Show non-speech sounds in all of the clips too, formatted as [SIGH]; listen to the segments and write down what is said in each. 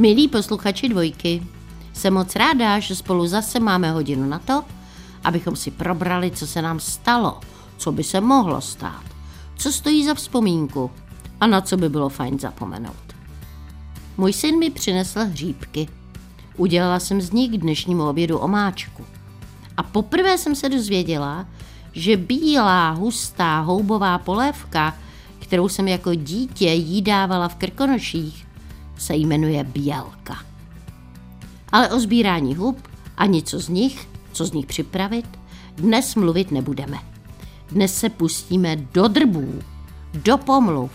Milí posluchači dvojky, jsem moc ráda, že spolu zase máme hodinu na to, abychom si probrali, co se nám stalo, co by se mohlo stát, co stojí za vzpomínku a na co by bylo fajn zapomenout. Můj syn mi přinesl hříbky. Udělala jsem z nich k dnešnímu obědu omáčku. A poprvé jsem se dozvěděla, že bílá, hustá houbová polévka, kterou jsem jako dítě jí dávala v krkonoších, se jmenuje bělka. Ale o sbírání hub a něco z nich, co z nich připravit, dnes mluvit nebudeme. Dnes se pustíme do drbů, do pomluv.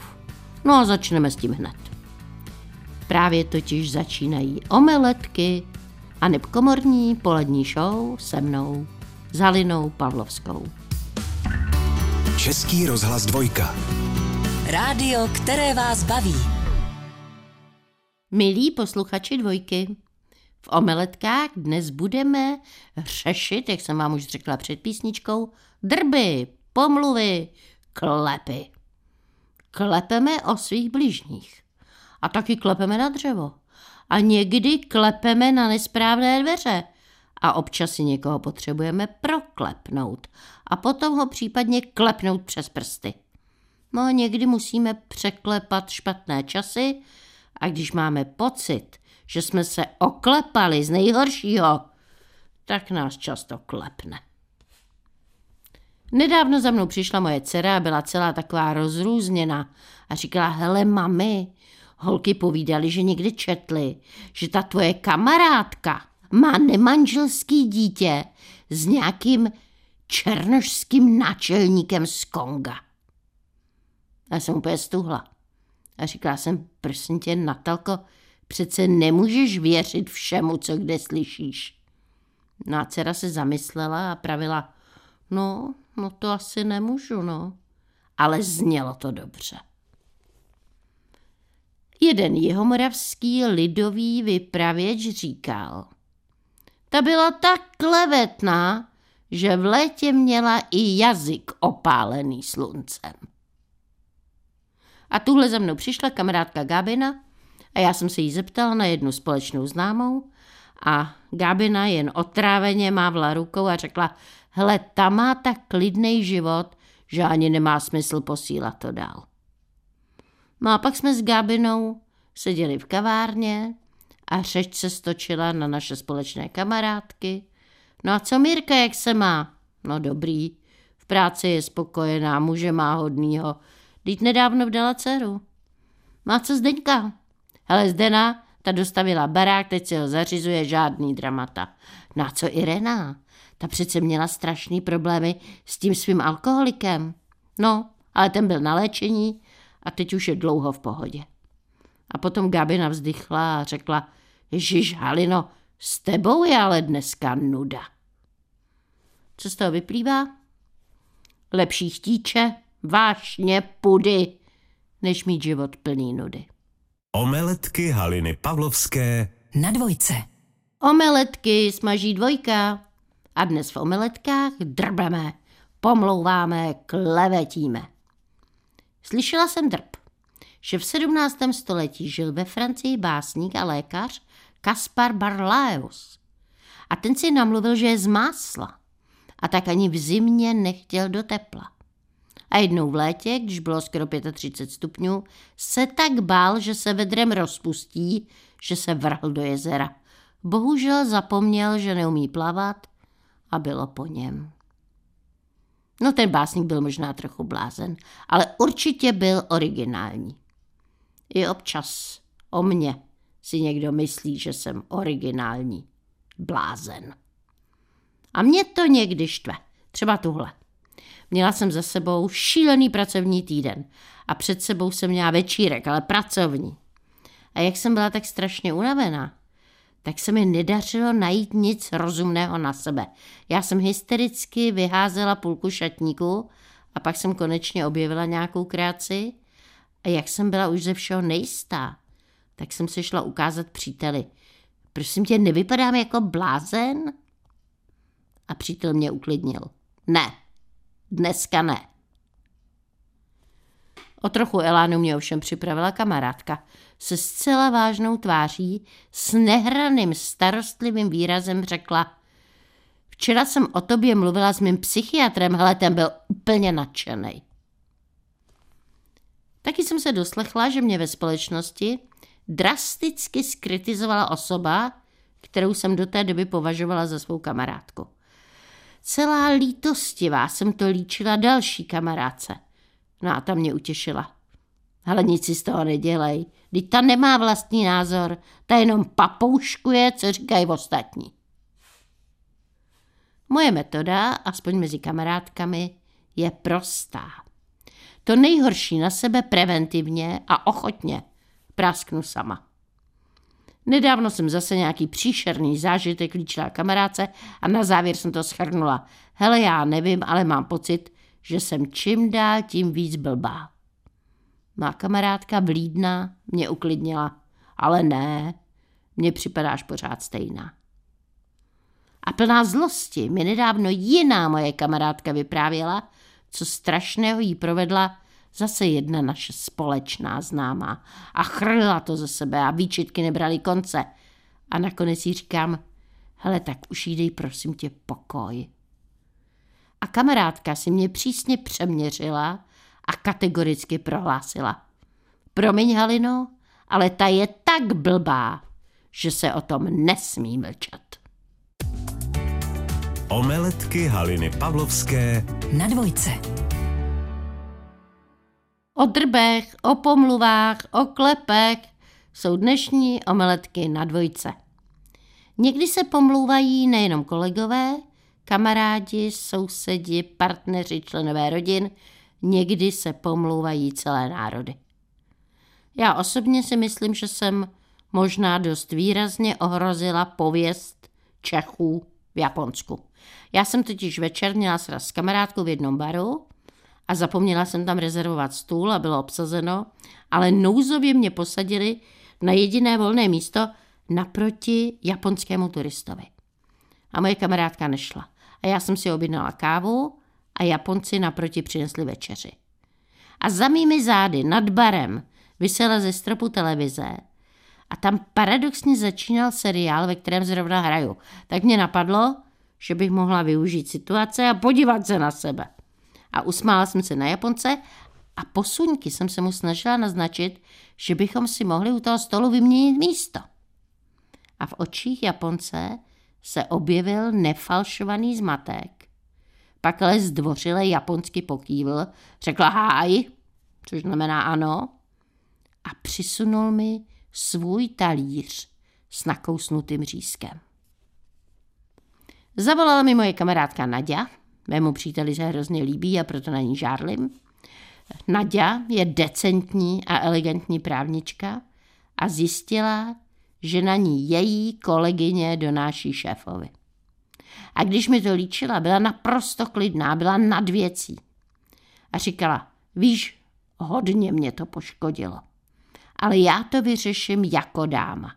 No a začneme s tím hned. Právě totiž začínají omeletky a nebkomorní polední show se mnou, Zalinou Pavlovskou. Český rozhlas dvojka. Rádio, které vás baví. Milí posluchači dvojky, v omeletkách dnes budeme řešit, jak jsem vám už řekla před písničkou, drby, pomluvy, klepy. Klepeme o svých bližních. A taky klepeme na dřevo. A někdy klepeme na nesprávné dveře. A občas si někoho potřebujeme proklepnout. A potom ho případně klepnout přes prsty. No a někdy musíme překlepat špatné časy a když máme pocit, že jsme se oklepali z nejhoršího, tak nás často klepne. Nedávno za mnou přišla moje dcera a byla celá taková rozrůzněna a říkala, hele mami, holky povídali, že někdy četli, že ta tvoje kamarádka má nemanželský dítě s nějakým černošským náčelníkem z Konga. Já jsem úplně stuhla. A říkala jsem, prosím tě, Natalko, přece nemůžeš věřit všemu, co kde slyšíš. No a dcera se zamyslela a pravila, no, no to asi nemůžu, no. Ale znělo to dobře. Jeden jihomoravský lidový vypravěč říkal, ta byla tak klevetná, že v létě měla i jazyk opálený sluncem. A tuhle za mnou přišla kamarádka Gabina a já jsem se jí zeptala na jednu společnou známou a Gabina jen otráveně mávla rukou a řekla, hele, ta má tak klidný život, že ani nemá smysl posílat to dál. No a pak jsme s Gabinou seděli v kavárně a řeč se stočila na naše společné kamarádky. No a co Mirka, jak se má? No dobrý, v práci je spokojená, muže má hodnýho, Teď nedávno vdala dceru. Má co Zdeňka? Hele, Zdena, ta dostavila barák, teď si ho zařizuje, žádný dramata. Na co Irena? Ta přece měla strašný problémy s tím svým alkoholikem. No, ale ten byl na léčení a teď už je dlouho v pohodě. A potom Gabina vzdychla a řekla, Ježíš Halino, s tebou je ale dneska nuda. Co z toho vyplývá? Lepší chtíče, vášně pudy, než mít život plný nudy. Omeletky Haliny Pavlovské Na dvojce. Omeletky smaží dvojka a dnes v omeletkách drbeme, pomlouváme, klevetíme. Slyšela jsem drb, že v 17. století žil ve Francii básník a lékař Kaspar Barlaeus. A ten si namluvil, že je z másla a tak ani v zimě nechtěl do tepla. A jednou v létě, když bylo skoro 35 stupňů, se tak bál, že se vedrem rozpustí, že se vrhl do jezera. Bohužel zapomněl, že neumí plavat a bylo po něm. No ten básník byl možná trochu blázen, ale určitě byl originální. I občas o mně si někdo myslí, že jsem originální. Blázen. A mě to někdy štve. Třeba tuhle. Měla jsem za sebou šílený pracovní týden a před sebou jsem měla večírek, ale pracovní. A jak jsem byla tak strašně unavená, tak se mi nedařilo najít nic rozumného na sebe. Já jsem hystericky vyházela půlku šatníku a pak jsem konečně objevila nějakou kreaci a jak jsem byla už ze všeho nejistá, tak jsem se šla ukázat příteli. Prosím tě, nevypadám jako blázen? A přítel mě uklidnil. Ne, Dneska ne. O trochu elánu mě ovšem připravila kamarádka se zcela vážnou tváří, s nehraným starostlivým výrazem řekla Včera jsem o tobě mluvila s mým psychiatrem, hele, ten byl úplně nadšený. Taky jsem se doslechla, že mě ve společnosti drasticky skritizovala osoba, kterou jsem do té doby považovala za svou kamarádku. Celá lítostivá jsem to líčila další kamarádce. No a ta mě utěšila. Ale nic si z toho nedělej. Teď ta nemá vlastní názor, ta jenom papouškuje, co říkají ostatní. Moje metoda, aspoň mezi kamarádkami, je prostá. To nejhorší na sebe preventivně a ochotně prásknu sama. Nedávno jsem zase nějaký příšerný zážitek líčila kamarádce a na závěr jsem to schrnula. Hele, já nevím, ale mám pocit, že jsem čím dál tím víc blbá. Má kamarádka vlídná mě uklidnila. Ale ne, mně připadáš pořád stejná. A plná zlosti mi nedávno jiná moje kamarádka vyprávěla, co strašného jí provedla zase jedna naše společná známá. A chrlila to ze sebe a výčitky nebrali konce. A nakonec jí říkám, hele, tak už jí dej prosím tě pokoj. A kamarádka si mě přísně přeměřila a kategoricky prohlásila. Promiň, Halino, ale ta je tak blbá, že se o tom nesmí mlčet. Omeletky Haliny Pavlovské Na dvojce. O drbech, o pomluvách, o klepech jsou dnešní omeletky na dvojce. Někdy se pomlouvají nejenom kolegové, kamarádi, sousedi, partneři, členové rodin, někdy se pomlouvají celé národy. Já osobně si myslím, že jsem možná dost výrazně ohrozila pověst Čechů v Japonsku. Já jsem totiž večer měla sraz s kamarádkou v jednom baru a zapomněla jsem tam rezervovat stůl a bylo obsazeno, ale nouzově mě posadili na jediné volné místo naproti japonskému turistovi. A moje kamarádka nešla. A já jsem si objednala kávu a Japonci naproti přinesli večeři. A za mými zády nad barem vysela ze stropu televize a tam paradoxně začínal seriál, ve kterém zrovna hraju. Tak mě napadlo, že bych mohla využít situace a podívat se na sebe. A usmála jsem se na Japonce a posuňky jsem se mu snažila naznačit, že bychom si mohli u toho stolu vyměnit místo. A v očích Japonce se objevil nefalšovaný zmatek. Pak ale zdvořile japonsky pokývl, řekla háj, což znamená ano, a přisunul mi svůj talíř s nakousnutým řízkem. Zavolala mi moje kamarádka Nadia, mému příteli se hrozně líbí a proto na ní žárlim. Nadia je decentní a elegantní právnička a zjistila, že na ní její kolegyně donáší šéfovi. A když mi to líčila, byla naprosto klidná, byla nad věcí. A říkala, víš, hodně mě to poškodilo ale já to vyřeším jako dáma.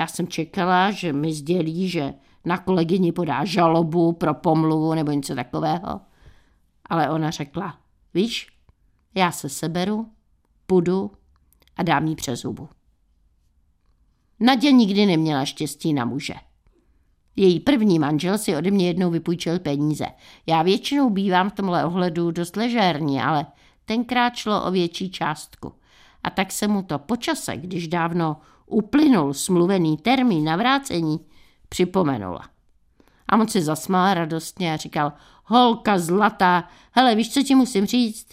Já jsem čekala, že mi sdělí, že na kolegyni podá žalobu pro pomluvu nebo něco takového. Ale ona řekla, víš, já se seberu, půjdu a dám jí přes zubu. Nadě nikdy neměla štěstí na muže. Její první manžel si ode mě jednou vypůjčil peníze. Já většinou bývám v tomhle ohledu dost ležérní, ale tenkrát šlo o větší částku – a tak se mu to po čase, když dávno uplynul smluvený termín na vrácení, připomenula. A on si zasmál radostně a říkal, holka zlatá, hele, víš, co ti musím říct?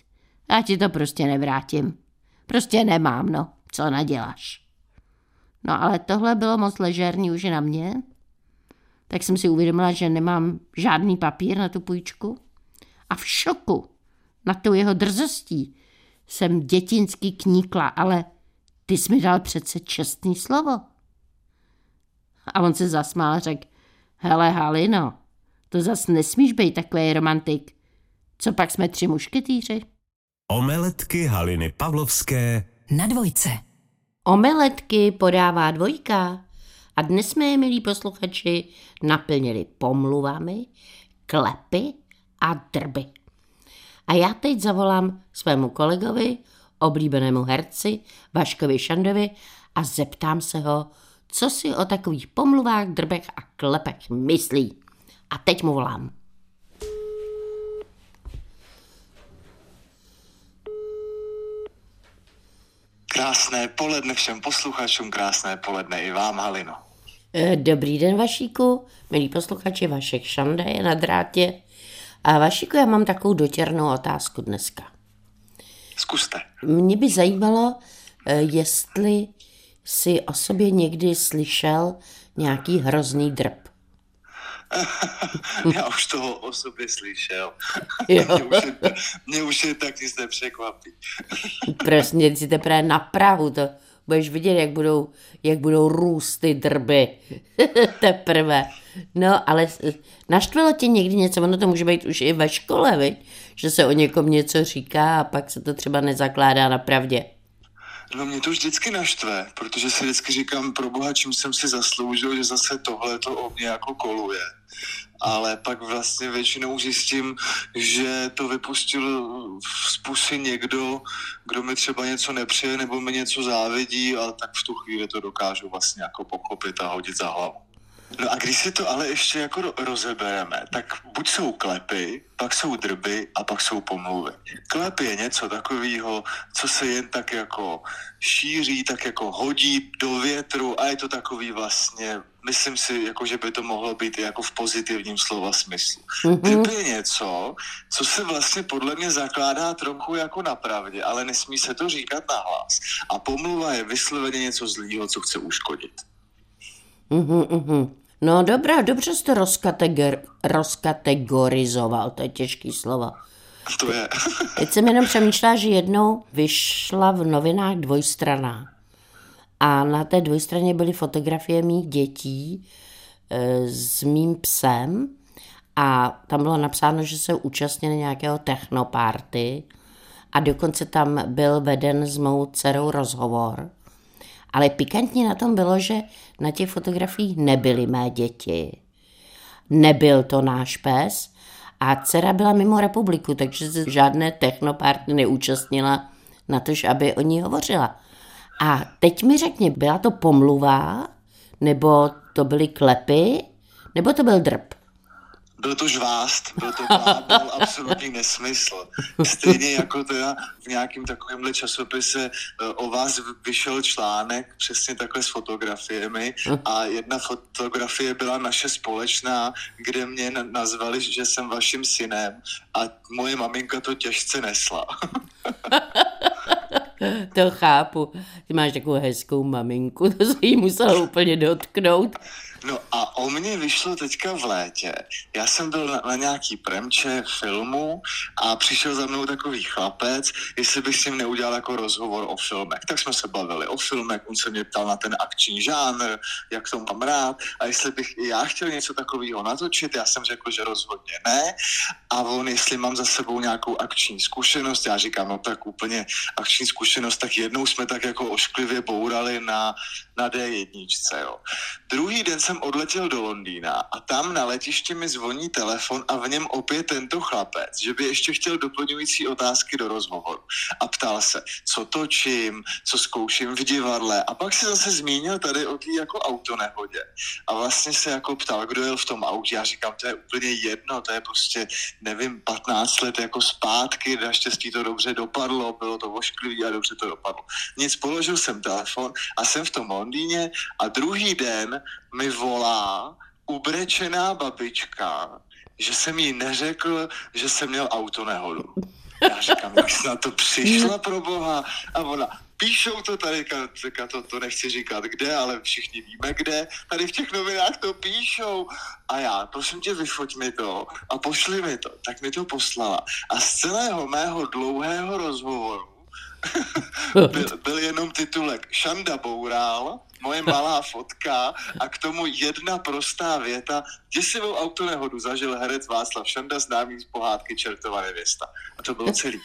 Já ti to prostě nevrátím. Prostě nemám, no, co naděláš. No ale tohle bylo moc ležérní už na mě, tak jsem si uvědomila, že nemám žádný papír na tu půjčku. A v šoku na tou jeho drzostí jsem dětinsky kníkla, ale ty jsi mi dal přece čestný slovo. A on se zasmál a řekl, hele Halino, to zas nesmíš být takový romantik. Co pak jsme tři mušketýři? Omeletky Haliny Pavlovské Na dvojce. Omeletky podává dvojka. A dnes jsme je, milí posluchači, naplnili pomluvami, klepy a drby. A já teď zavolám svému kolegovi, oblíbenému herci, Vaškovi Šandovi a zeptám se ho, co si o takových pomluvách, drbech a klepech myslí. A teď mu volám. Krásné poledne všem posluchačům, krásné poledne i vám, Halino. Eh, Dobrý den, Vašíku. Milí posluchači, Vašek Šanda je na drátě. A Vašíku, já mám takovou dotěrnou otázku dneska. Zkuste. Mě by zajímalo, eh, jestli si o sobě někdy slyšel nějaký hrozný drb. [LAUGHS] Já už toho o sobě slyšel. Jo. [LAUGHS] mě, už je, mě už je tak nic nepřekvapí. Prostě si teprve na Prahu, to budeš vidět, jak budou, jak budou růst ty drby. [LAUGHS] teprve. No, ale naštvalo tě někdy něco, ono to může být už i ve škole, viď? že se o někom něco říká a pak se to třeba nezakládá na pravdě. No mě to vždycky naštve, protože si vždycky říkám, pro boha, čím jsem si zasloužil, že zase tohle to o mě jako koluje. Ale pak vlastně většinou zjistím, že to vypustil z pusy někdo, kdo mi třeba něco nepřeje nebo mi něco závidí a tak v tu chvíli to dokážu vlastně jako pochopit a hodit za hlavu. No a když si to ale ještě jako ro- rozebereme, tak buď jsou klepy, pak jsou drby a pak jsou pomluvy. Klep je něco takového, co se jen tak jako šíří, tak jako hodí do větru a je to takový vlastně, myslím si, jako že by to mohlo být jako v pozitivním slova smyslu. Drb je něco, co se vlastně podle mě zakládá trochu jako na pravdě, ale nesmí se to říkat na hlas. A pomluva je vysloveně něco zlýho, co chce uškodit. Mhm, mhm. No dobrá, dobře jsi to rozkategor, rozkategorizoval, to je těžký slovo. To je. [LAUGHS] Teď jsem jenom přemýšlela, že jednou vyšla v novinách dvojstrana. A na té dvojstraně byly fotografie mých dětí e, s mým psem a tam bylo napsáno, že se účastnili nějakého technoparty a dokonce tam byl veden s mou dcerou rozhovor. Ale pikantně na tom bylo, že na těch fotografiích nebyly mé děti. Nebyl to náš pes a dcera byla mimo republiku, takže se žádné technoparty neúčastnila na tož, aby o ní hovořila. A teď mi řekni, byla to pomluva, nebo to byly klepy, nebo to byl drb? Byl to žvást, byl to blábol, [LAUGHS] absolutní nesmysl. Stejně jako teda v nějakém takovémhle časopise eh, o vás vyšel článek přesně takhle s fotografiemi [LAUGHS] a jedna fotografie byla naše společná, kde mě na- nazvali, že jsem vaším synem a moje maminka to těžce nesla. [LAUGHS] To chápu. Ty máš takovou hezkou maminku, to se jí musela úplně dotknout. No a o mě vyšlo teďka v létě. Já jsem byl na, na nějaký premče filmu a přišel za mnou takový chlapec, jestli bych s ním neudělal jako rozhovor o filmech. Tak jsme se bavili o filmech, on se mě ptal na ten akční žánr, jak to mám rád a jestli bych i já chtěl něco takového natočit. Já jsem řekl, že rozhodně ne. A on, jestli mám za sebou nějakou akční zkušenost, já říkám, no tak úplně akční zkušenost, tak jednou jsme tak jako ošklivě bourali na, na D1, jo. Druhý den jsem odletěl do Londýna a tam na letišti mi zvoní telefon a v něm opět tento chlapec, že by ještě chtěl doplňující otázky do rozhovoru. A ptal se, co točím, co zkouším v divadle. A pak se zase zmínil tady o té jako autonehodě. A vlastně se jako ptal, kdo jel v tom autě. Já říkám, to je úplně jedno, to je prostě, nevím, 15 let jako zpátky, naštěstí to dobře dopadlo, bylo to ošklivý a dobře to dopadlo. Nic, položil jsem telefon a jsem v tom Londýně a druhý den mi volá ubrečená babička, že jsem jí neřekl, že jsem měl autonehodu. Já říkám, jak jsi na to přišla pro boha? A ona, píšou to tady, říká to, to nechci říkat kde, ale všichni víme kde, tady v těch novinách to píšou. A já, prosím tě, vyfoť mi to a pošli mi to. Tak mi to poslala. A z celého mého dlouhého rozhovoru [LAUGHS] byl, byl jenom titulek Šanda Boural, moje malá fotka a k tomu jedna prostá věta. Děsivou autonehodu zažil herec Václav Šanda, známý z pohádky Čertová nevěsta. A to bylo celý.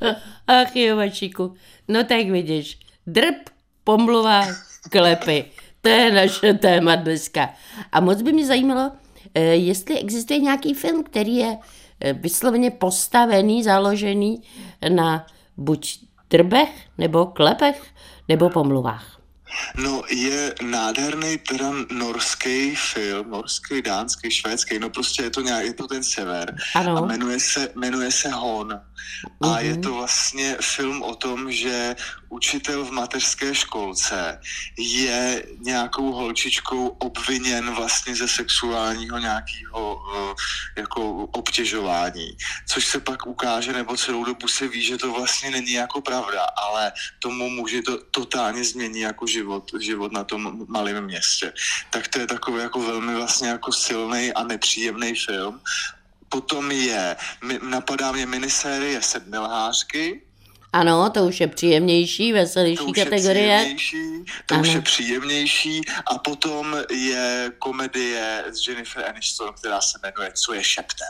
[LAUGHS] Ach jo, Vašíku. No tak vidíš, drb, pomluva, klepy. To je naše téma dneska. A moc by mě zajímalo, eh, jestli existuje nějaký film, který je eh, vysloveně postavený, založený na buď drbech, nebo klepech, nebo pomluvách. No, je nádherný teda norský film, norský, dánský, švédský, no prostě je to, nějak, je to ten sever. Ano. A jmenuje se, jmenuje se Hon. A Mhm. je to vlastně film o tom, že učitel v mateřské školce je nějakou holčičkou obviněn vlastně ze sexuálního nějakého eh, jako obtěžování. Což se pak ukáže, nebo celou dobu se ví, že to vlastně není jako pravda, ale tomu muži to totálně změní jako život, život na tom malém městě. Tak to je takový jako velmi vlastně jako silný a nepříjemný film. Potom je, napadá mě minisérie Sedmilhářky, Ano, to už je příjemnější, to veselější už je kategorie. příjemnější, to už Ano. je příjemnější a potom je komedie s Jennifer Aniston, která se jmenuje Co je šeptem.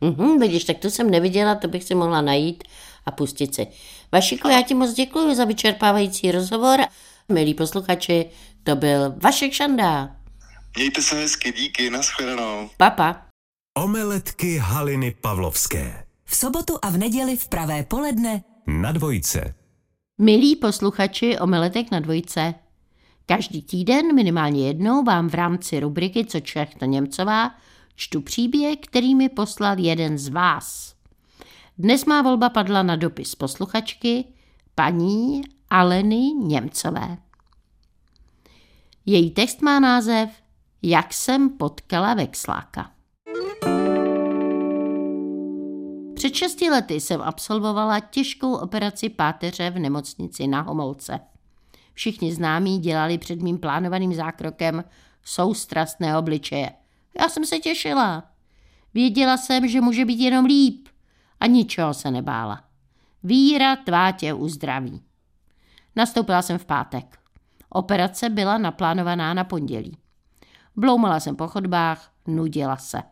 Mhm, vidíš, tak to jsem neviděla, to bych si mohla najít a pustit si. Vašiku, já ti moc děkuji za vyčerpávající rozhovor. Milí posluchači, to byl Vašek Šanda. Mějte se hezky, díky, nashledanou. Papa. Omeletky Haliny Pavlovské. V sobotu a v neděli v pravé poledne Na dvojce. Milí posluchači Omeletek na dvojce, každý týden minimálně jednou vám v rámci rubriky Co Čech to Němcová čtu příběh, který mi poslal jeden z vás. Dnes má volba padla na dopis posluchačky paní Aleny Němcové. Její text má název Jak jsem potkala Vexláka. Před šesti lety jsem absolvovala těžkou operaci páteře v nemocnici na Homolce. Všichni známí dělali před mým plánovaným zákrokem soustrastné obličeje. Já jsem se těšila. Věděla jsem, že může být jenom líp a ničeho se nebála. Víra tvá tě uzdraví. Nastoupila jsem v pátek. Operace byla naplánovaná na pondělí. Bloumala jsem po chodbách, nudila se.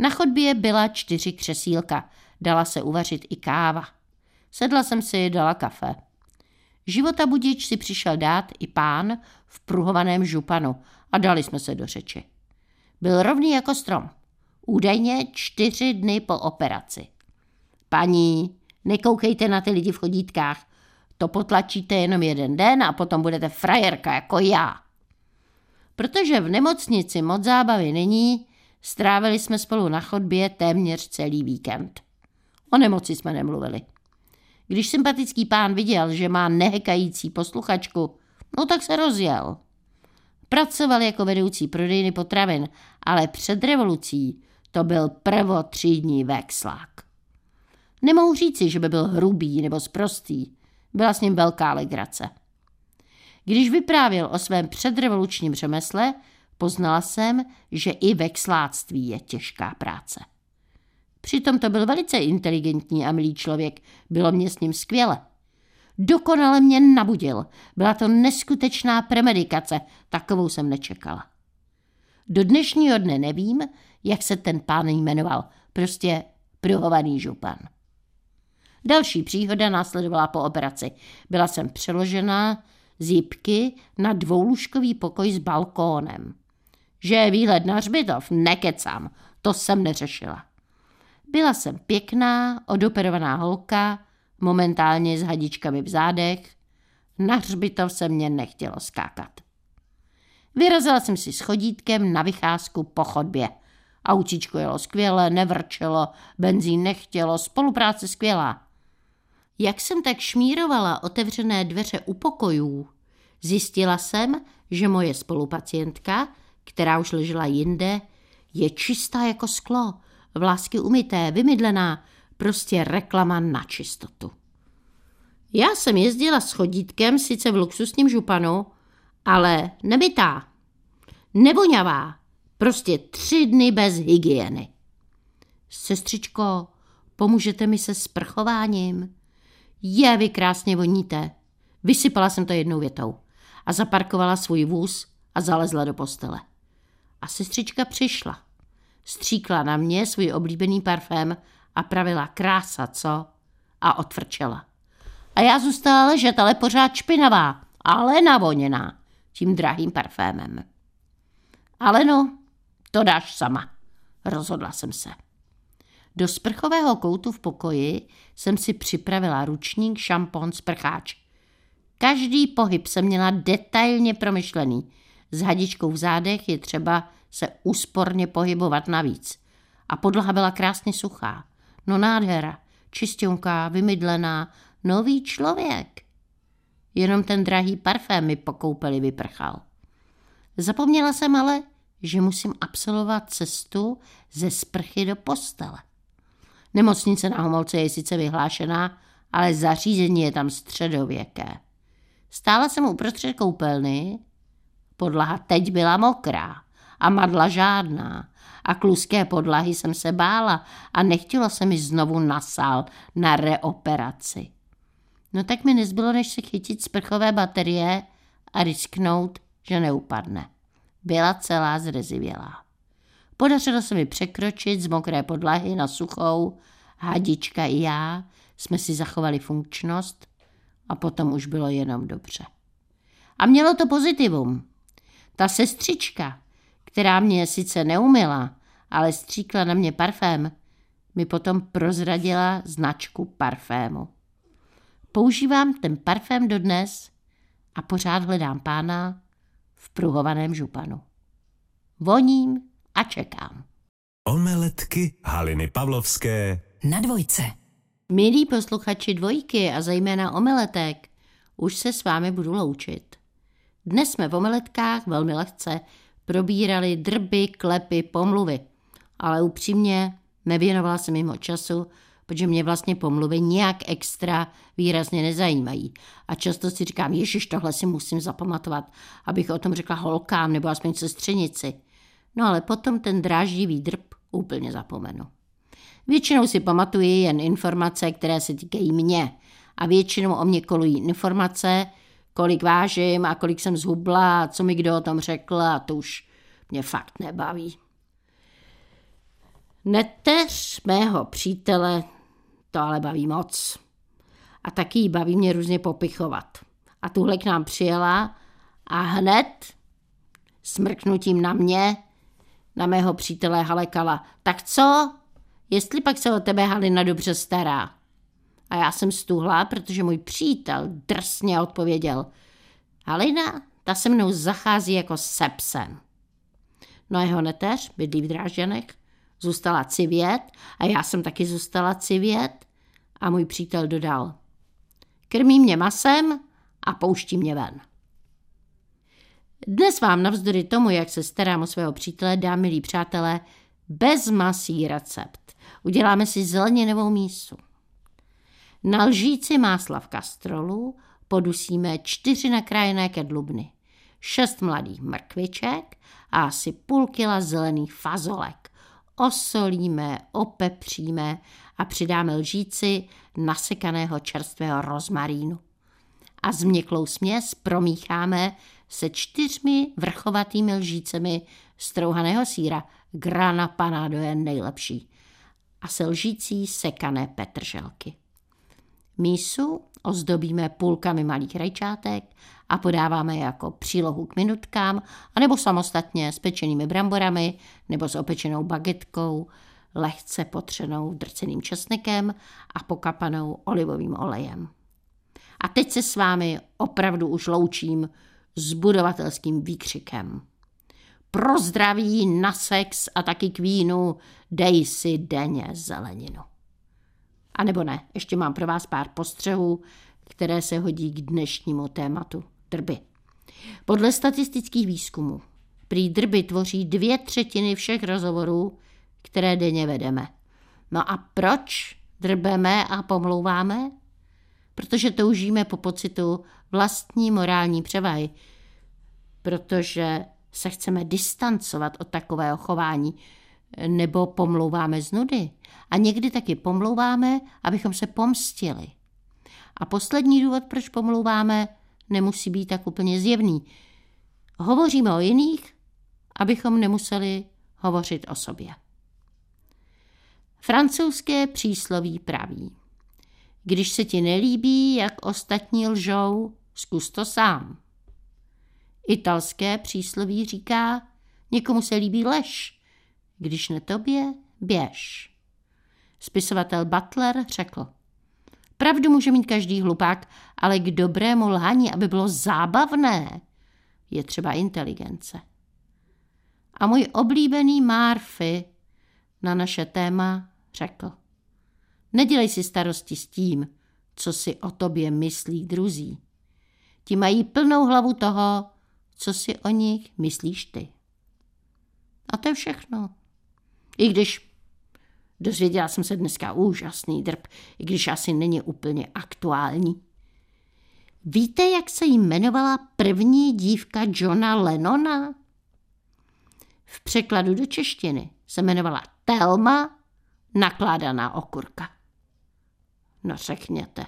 Na chodbě byla čtyři křesílka. Dala se uvařit i káva. Sedla jsem si, dala kafe. Života budič si přišel dát i pán v pruhovaném županu a dali jsme se do řeči. Byl rovný jako strom. Údajně čtyři dny po operaci. Paní, nekoukejte na ty lidi v chodítkách. To potlačíte jenom jeden den a potom budete frajerka jako já. Protože v nemocnici moc zábavy není, strávili jsme spolu na chodbě téměř celý víkend. O nemoci jsme nemluvili. Když sympatický pán viděl, že má nehekající posluchačku, no tak se rozjel. Pracoval jako vedoucí prodejny potravin, ale před revolucí to byl prvotřídní vexlák. Nemohu říci, že by byl hrubý nebo sprostý. Byla s ním velká legrace. Když vyprávěl o svém předrevolučním řemesle, poznala jsem, že i vexláctví je těžká práce. Přitom to byl velice inteligentní a milý člověk, bylo mě s ním skvěle. Dokonale mě nabudil. Byla to neskutečná premedikace, takovou jsem nečekala. Do dnešního dne nevím, jak se ten pán jmenoval, prostě pruhovaný župan. Další příhoda následovala po operaci. Byla jsem přeložená z jipky na dvoulůžkový pokoj s balkónem. Že je výhled na hřbitov, nekecám, to jsem neřešila. Byla jsem pěkná, odoperovaná holka, momentálně s hadičkami v zádech. Na hřbitov se mě nechtělo skákat. Vyrazila jsem si s chodítkem na vycházku po chodbě. Autíčko jelo skvěle, nevrčelo, benzín nechtělo, spolupráce skvělá. Jak jsem tak šmírovala otevřené dveře u pokojů, zjistila jsem, že moje spolupacientka, která už ležela jinde, je čistá jako sklo, vlásky umyté, vymydlená, prostě reklama na čistotu. Já jsem jezdila s chodítkem, sice v luxusním županu, ale nebytá, nevoňavá, prostě tři dny bez hygieny. Sestřičko, pomůžete mi se sprchováním? Je, vy krásně voníte. Vysypala jsem to jednou větou a zaparkovala svůj vůz a zalezla do postele. A sestřička přišla. Stříkla na mě svůj oblíbený parfém a pravila krása, co? A otvrčela. A já zůstala ležet, ale pořád špinavá, ale navoněná tím drahým parfémem. Ale no, to dáš sama, rozhodla jsem se. Do sprchového koutu v pokoji jsem si připravila ručník, šampon, sprcháč. Každý pohyb jsem měla detailně promyšlený. S hadičkou v zádech je třeba se úsporně pohybovat navíc. A podlaha byla krásně suchá. No nádhera, čistěnká, vymydlená, nový člověk. Jenom ten drahý parfém mi po koupeli vyprchal. Zapomněla jsem ale, že musím absolvovat cestu ze sprchy do postele. Nemocnice na Homolce je sice vyhlášená, ale zařízení je tam středověké. Stála jsem uprostřed koupelny, podlaha teď byla mokrá a madla žádná a kluské podlahy jsem se bála a nechtělo se mi znovu nasál na reoperaci. No tak mi nezbylo, než se chytit sprchové baterie a risknout, že neupadne. Byla celá zrezivělá. Podařilo se mi překročit z mokré podlahy na suchou, hadička i já jsme si zachovali funkčnost a potom už bylo jenom dobře. A mělo to pozitivum. Ta sestřička, která mě sice neumila, ale stříkla na mě parfém, mi potom prozradila značku parfému. Používám ten parfém dodnes a pořád hledám pána v pruhovaném županu. Voním a čekám. Omeletky Haliny Pavlovské Na dvojce. Milí posluchači dvojky a zejména omeletek, už se s vámi budu loučit. Dnes jsme v omeletkách velmi lehce probírali drby, klepy, pomluvy, ale upřímně nevěnovala jsem mimo času, protože mě vlastně pomluvy nějak extra výrazně nezajímají. A často si říkám, ježiš, tohle si musím zapamatovat, abych o tom řekla holkám nebo aspoň sestřenici. No ale potom ten dráždivý drb úplně zapomenu. Většinou si pamatuji jen informace, které se týkají mě. A většinou o mě kolují informace, kolik vážím a kolik jsem zhubla co mi kdo o tom řekl a to už mě fakt nebaví. Neteř mého přítele to ale baví moc. A taky baví mě různě popichovat. A tuhle k nám přijela a hned smrknutím na mě, na mého přítele halekala. Tak co? Jestli pak se o tebe Halina dobře stará? A já jsem stuhla, protože můj přítel drsně odpověděl. Halina, ta se mnou zachází jako se psem. No jeho neteř, bydlí v Drážďanech, zůstala civět a já jsem taky zůstala civět a můj přítel dodal. Krmí mě masem a pouští mě ven. Dnes vám navzdory tomu, jak se starám o svého přítele, dám, milí přátelé, bez masí recept. Uděláme si zeleninovou mísu. Na lžíci másla v kastrolu podusíme čtyři nakrájené kedlubny, šest mladých mrkviček a asi půl kila zelených fazolek. Osolíme, opepříme a přidáme lžíci nasekaného čerstvého rozmarínu. A změklou směs promícháme se čtyřmi vrchovatými lžícemi strouhaného síra. Grana panado je nejlepší. A se lžící sekané petrželky. Mísu ozdobíme půlkami malých rajčátek a podáváme jako přílohu k minutkám, anebo samostatně s pečenými bramborami nebo s opečenou bagetkou, lehce potřenou drceným česnekem a pokapanou olivovým olejem. A teď se s vámi opravdu už loučím s budovatelským výkřikem. Pro zdraví, na sex a taky k vínu dej si denně zeleninu. A nebo ne, ještě mám pro vás pár postřehů, které se hodí k dnešnímu tématu drby. Podle statistických výzkumů prý drby tvoří dvě třetiny všech rozhovorů, které denně vedeme. No a proč drbeme a pomlouváme? Protože toužíme po pocitu vlastní morální převahy, protože se chceme distancovat od takového chování, nebo pomlouváme z nudy. A někdy taky pomlouváme, abychom se pomstili. A poslední důvod, proč pomlouváme, nemusí být tak úplně zjevný. Hovoříme o jiných, abychom nemuseli hovořit o sobě. Francouzské přísloví praví. Když se ti nelíbí, jak ostatní lžou, zkus to sám. Italské přísloví říká, někomu se líbí lež, když ne tobě, běž. Spisovatel Butler řekl, pravdu může mít každý hlupák, ale k dobrému lhaní, aby bylo zábavné, je třeba inteligence. A můj oblíbený Murphy na naše téma řekl, nedělej si starosti s tím, co si o tobě myslí druzí. Ti mají plnou hlavu toho, co si o nich myslíš ty. A to je všechno. I když dozvěděla jsem se dneska úžasný drb, i když asi není úplně aktuální. Víte, jak se jmenovala první dívka Johna Lennona? V překladu do češtiny se jmenovala Telma nakládaná okurka. No řekněte,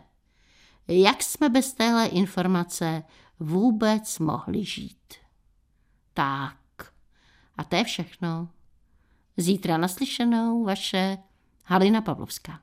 jak jsme bez téhle informace vůbec mohli žít? Tak, a to je všechno. Zítra naslyšenou vaše Halina Pavlovská.